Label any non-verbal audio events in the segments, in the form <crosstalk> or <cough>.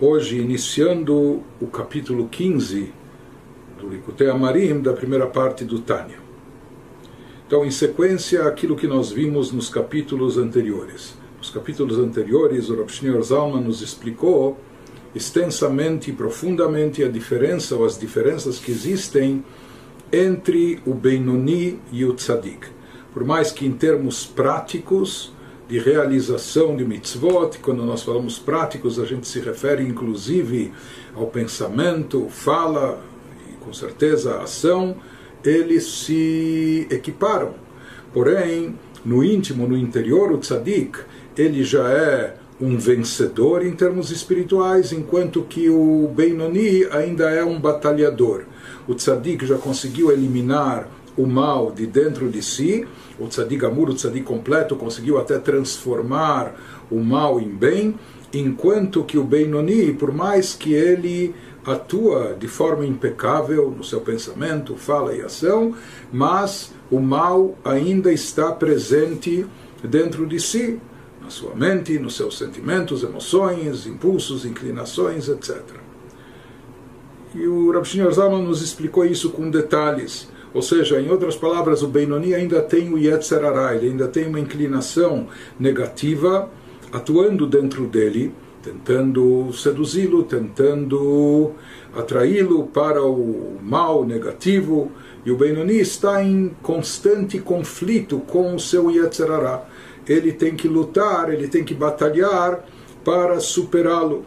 hoje iniciando o capítulo 15 do Likutei Amarim, da primeira parte do Tânia. Então, em sequência, aquilo que nós vimos nos capítulos anteriores. Nos capítulos anteriores, o Rav Shneur Zalman nos explicou extensamente e profundamente a diferença ou as diferenças que existem entre o Benoni e o Tzadik. Por mais que em termos práticos de realização de mitzvot, quando nós falamos práticos, a gente se refere inclusive ao pensamento, fala e com certeza a ação, eles se equiparam. Porém, no íntimo, no interior, o tzadik, ele já é um vencedor em termos espirituais, enquanto que o Benoni ainda é um batalhador. O tzadik já conseguiu eliminar o mal de dentro de si, o tzadik amur, o tzadik completo, conseguiu até transformar o mal em bem, enquanto que o Benoni, por mais que ele atua de forma impecável no seu pensamento, fala e ação, mas o mal ainda está presente dentro de si, na sua mente, nos seus sentimentos, emoções, impulsos, inclinações, etc. E o Rav Shneur Zalman nos explicou isso com detalhes. Ou seja, em outras palavras, o Benoni ainda tem o Yetzer Hara, ele ainda tem uma inclinação negativa atuando dentro dele, tentando seduzi-lo, tentando atraí-lo para o mal negativo, e o Benoni está em constante conflito com o seu Yetzer Hara. Ele tem que lutar, ele tem que batalhar para superá-lo.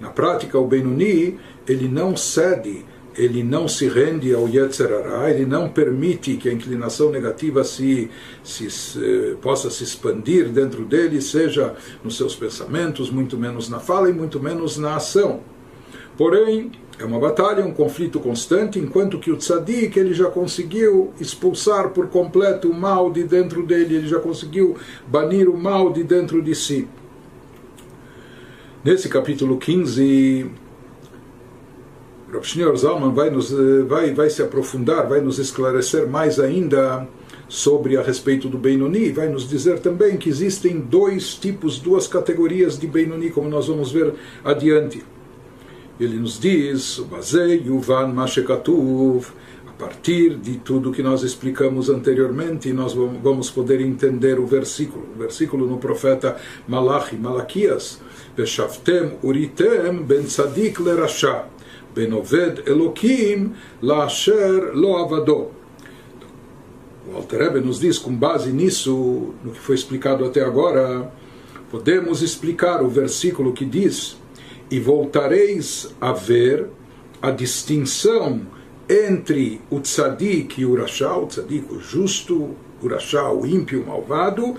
Na prática, o Benoni, ele não cede ele não se rende ao Yetzer Hara, ele não permite que a inclinação negativa se, se, se, possa se expandir dentro dele, seja nos seus pensamentos, muito menos na fala e muito menos na ação. Porém, é uma batalha, um conflito constante, enquanto que o tzadik ele já conseguiu expulsar por completo o mal de dentro dele, ele já conseguiu banir o mal de dentro de si. Nesse capítulo 15, Rav Shneur Zalman vai, nos, eh, vai, vai se aprofundar, vai nos esclarecer mais ainda sobre a respeito do Benoni, vai nos dizer também que existem dois tipos, duas categorias de Benoni, como nós vamos ver adiante. Ele nos diz, Bazei Yuvan Mashekatuv, a partir de tudo que nós explicamos anteriormente, nós vamos poder entender o versículo, o versículo no profeta Malachi, Malaquias, Veshavtem Uritem Ben Tzadik Benoved Elokim Lasher Lo Avadó. O Alter Rebbe nos diz, com base nisso, no que foi explicado até agora, podemos explicar o versículo que diz: E voltareis a ver a distinção entre o tzadik e o rachá, o tzadik, o justo, o rachá, o ímpio, o malvado,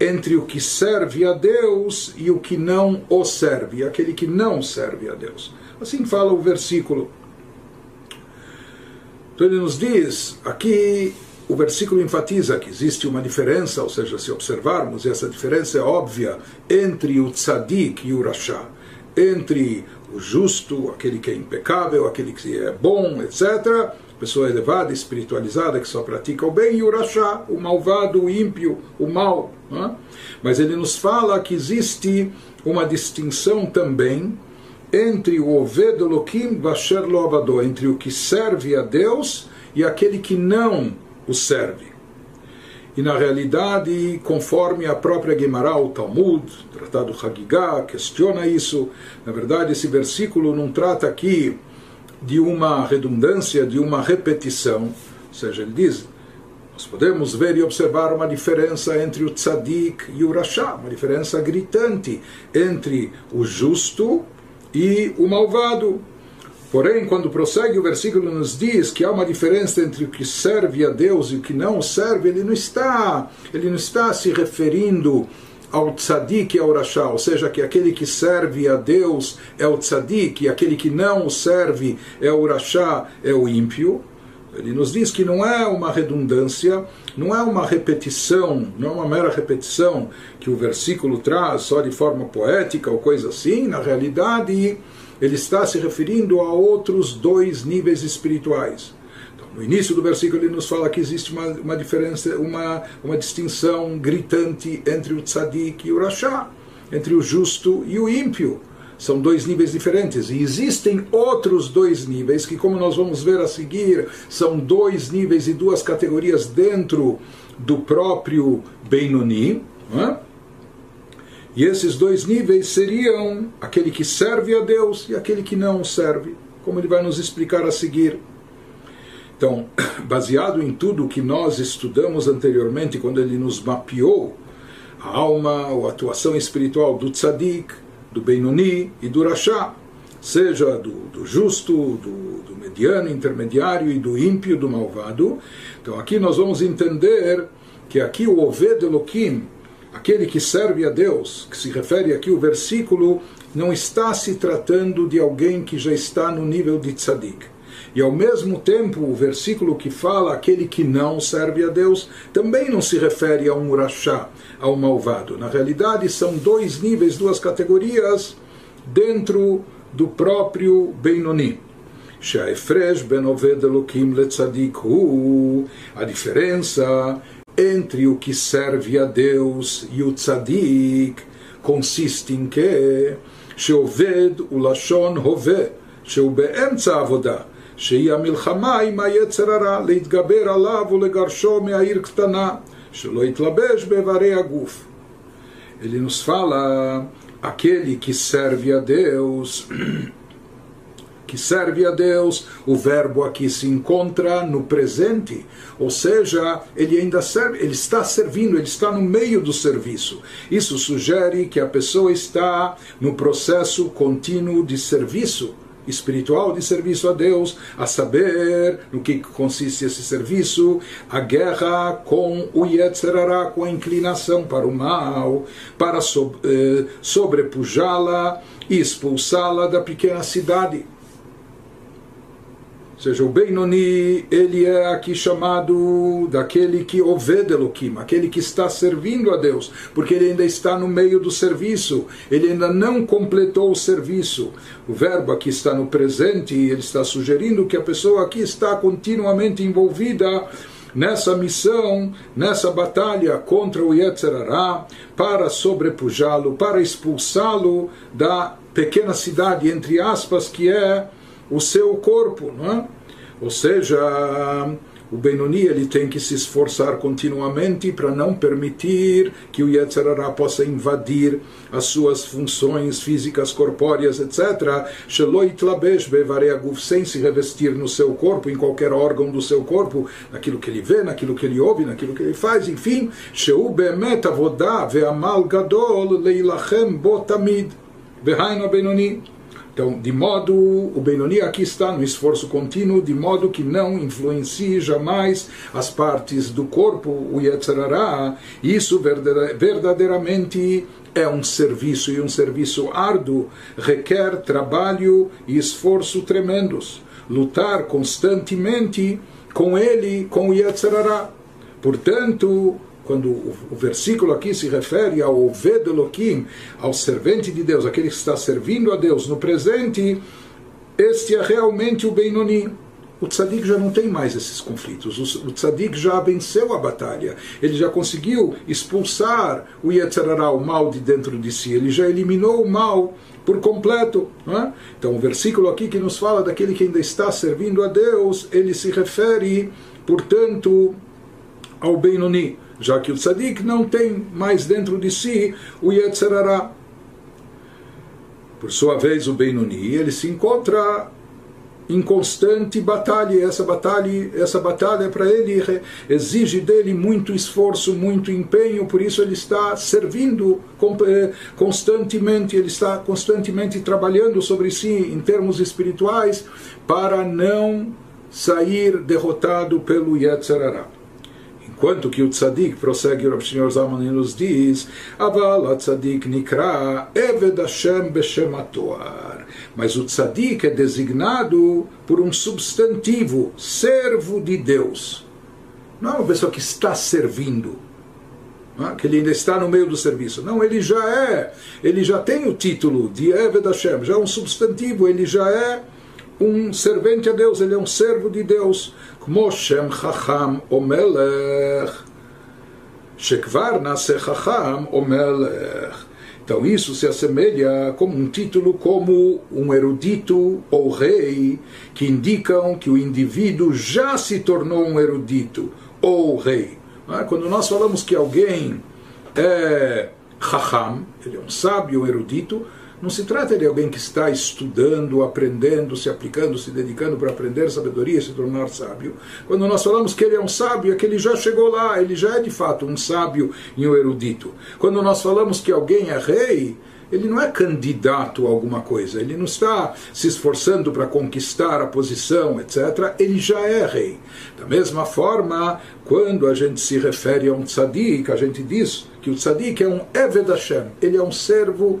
entre o que serve a Deus e o que não o serve, aquele que não serve a Deus. Assim fala o versículo. Então ele nos diz, aqui o versículo enfatiza que existe uma diferença, ou seja, se observarmos, essa diferença é óbvia entre o tzadik e o rachá, entre o justo, aquele que é impecável, aquele que é bom, etc., pessoa elevada, espiritualizada, que só pratica o bem, e o rachá, o malvado, o ímpio, o mal. Né? Mas ele nos fala que existe uma distinção também entre o Oved Elohim Basher Lo entre o que serve a Deus e aquele que não o serve. E na realidade, conforme a própria Gemara, o Talmud, o Tratado Hagigah, questiona isso, na verdade esse versículo não trata aqui de uma redundância, de uma repetição, ou seja, ele diz, nós podemos ver e observar uma diferença entre o tzadik e o rasha, uma diferença gritante entre o justo e o malvado. Porém, quando prossegue o versículo nos diz que há uma diferença entre o que serve a Deus e o que não serve, ele não está, ele não está se referindo ao tzadik e ao rachá, ou seja, que aquele que serve a Deus é o tzadik e aquele que não o serve é o rachá, é o ímpio. Ele nos diz que não é uma redundância, não é uma repetição, não é uma mera repetição que o versículo traz só de forma poética ou coisa assim. Na realidade, ele está se referindo a outros dois níveis espirituais. Então, no início do versículo ele nos fala que existe uma, uma diferença, uma, uma distinção gritante entre o tzadik e o rachá, entre o justo e o ímpio. São dois níveis diferentes. E existem outros dois níveis que, como nós vamos ver a seguir, são dois níveis e duas categorias dentro do próprio Benoni. É? E esses dois níveis seriam aquele que serve a Deus e aquele que não serve, como ele vai nos explicar a seguir. Então, <coughs> baseado em tudo que nós estudamos anteriormente, quando ele nos mapeou a alma a atuação espiritual do tzadik, do Benoni e do Rashá, seja do, do justo, do, do, mediano, intermediário e do ímpio, do malvado. Então aqui nós vamos entender que aqui o Oved Elohim, aquele que serve a Deus, que se refere aqui o versículo, não está se tratando de alguém que já está no nível de tzadik. E ao mesmo tempo, o versículo que fala aquele que não serve a Deus também não se refere a um rachá, ao malvado. Na realidade, são dois níveis, duas categorias dentro do próprio Benoni. שההפרש בין עובד אלוקים לצדיק הוא a diferença entre o que serve a Deus e o tzadik consiste em que שעובד הוא לשון הווה, שהוא באמצע העבודה, שהיא המלחמה עם היצר הרע, להתגבר עליו ולגרשו מהעיר קטנה, ele nos fala, aquele que serve a Deus, <clears throat> que serve a Deus, o verbo aqui se encontra no presente, ou seja, ele ainda serve, ele está servindo, ele está no meio do serviço. Isso sugere que a pessoa está no processo contínuo de serviço espiritual de serviço a Deus, a saber no que consiste esse serviço, a guerra com o Yetzerará, com a inclinação para o mal, para eh, sobrepujá-la e expulsá-la da pequena cidade seja, o Benoni, ele é aqui chamado daquele que Oved Elohim, aquele que está servindo a Deus, porque ele ainda está no meio do serviço, ele ainda não completou o serviço. O verbo aqui está no presente ele está sugerindo que a pessoa aqui está continuamente envolvida nessa missão, nessa batalha contra o Yetzerará, para sobrepujá-lo, para expulsá-lo da pequena cidade, entre aspas, que é o seu corpo, não é? Ou seja, o Benoni ele tem que se esforçar continuamente para não permitir que o Yetzirah possa invadir as suas funções físicas, corpóreas, etc. sem se revestir no seu corpo, em qualquer órgão do seu corpo, naquilo que ele vê, naquilo que ele ouve, naquilo que ele faz, enfim. Sheu ve'amal gadol leilachem bo tamid. Benoni. Então, de modo, o Benoni aqui está no esforço contínuo, de modo que não influencie jamais as partes do corpo, o Yetzirará. Isso verdadeiramente é um serviço, e um serviço árduo, requer trabalho e esforço tremendos. Lutar constantemente com ele, com o Yetzirará. Portanto, quando o, versículo aqui se refere ao Oved ao servente de Deus, aquele que está servindo a Deus no presente, este é realmente o Benoni. O tzadik já não tem mais esses conflitos. O tzadik já venceu a batalha. Ele já conseguiu expulsar o Yetzirará, o mal de dentro de si. Ele já eliminou o mal por completo. É? Então, o versículo aqui que nos fala daquele que ainda está servindo a Deus, ele se refere, portanto, ao Benoni já que o tzadik não tem mais dentro de si o Yetzerará. Por sua vez, o Benoni, ele se encontra em constante batalha, essa batalha, essa batalha para ele exige dele muito esforço, muito empenho, por isso ele está servindo eh, constantemente, ele está constantemente trabalhando sobre si em termos espirituais para não sair derrotado pelo Yetzerará. Enquanto que o tzadik, prossegue o Senhor Zalman nos diz, Aval tzadik nikra Eved Hashem beshem atoar. Mas o tzadik é designado por um substantivo, servo de Deus. Não é uma pessoa que está servindo, é? que ele ainda está no meio do serviço. Não, ele já é, ele já tem o título de Eved Hashem, já é um substantivo, ele já é um servente a Deus, ele é um servo de Deus. Como Shem Chacham Omelech. Shekvar nasce Chacham Omelech. Então isso se assemelha como um título como um erudito ou rei, que indicam que o indivíduo já se tornou um erudito ou rei. Ah, quando nós falamos que alguém é Chacham, ele é um sábio erudito, não se trata de alguém que está estudando, aprendendo, se aplicando, se dedicando para aprender sabedoria e se tornar sábio. Quando nós falamos que ele é um sábio, é que ele já chegou lá, ele já é de fato um sábio e um erudito. Quando nós falamos que alguém é rei, ele não é candidato a alguma coisa, ele não está se esforçando para conquistar a posição, etc. Ele já é rei. Da mesma forma, quando a gente se refere a um tzadik, a gente diz que o tzadik é um Eved Hashem, ele é um servo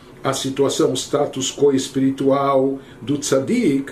a situação, o status quo espiritual do tzadik,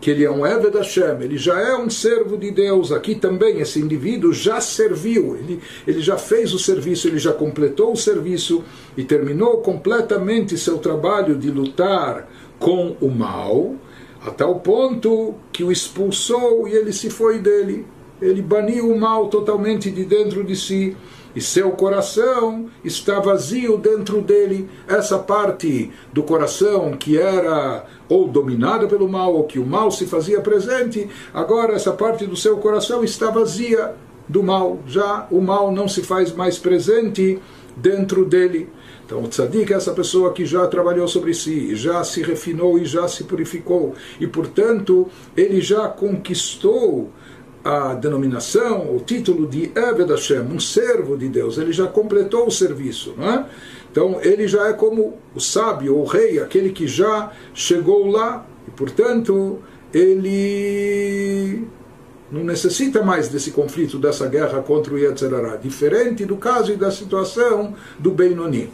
que ele é um Eved Hashem, ele já é um servo de Deus. Aqui também esse indivíduo já serviu, ele, ele já fez o serviço, ele já completou o serviço e terminou completamente seu trabalho de lutar com o mal, a tal ponto que o expulsou e ele se foi dele. Ele baniu o mal totalmente de dentro de si e seu coração está vazio dentro dele. Essa parte do coração que era ou dominada pelo mal, ou que o mal se fazia presente, agora essa parte do seu coração está vazia do mal. Já o mal não se faz mais presente dentro dele. Então, o tzadik é essa pessoa que já trabalhou sobre si, já se refinou e já se purificou, e portanto, ele já conquistou a denominação, o título de Eved Hashem, um servo de Deus, ele já completou o serviço, não é? Então ele já é como o sábio, o rei, aquele que já chegou lá, e portanto ele não necessita mais desse conflito, dessa guerra contra o Yetzirará, diferente do caso e da situação do Benoni.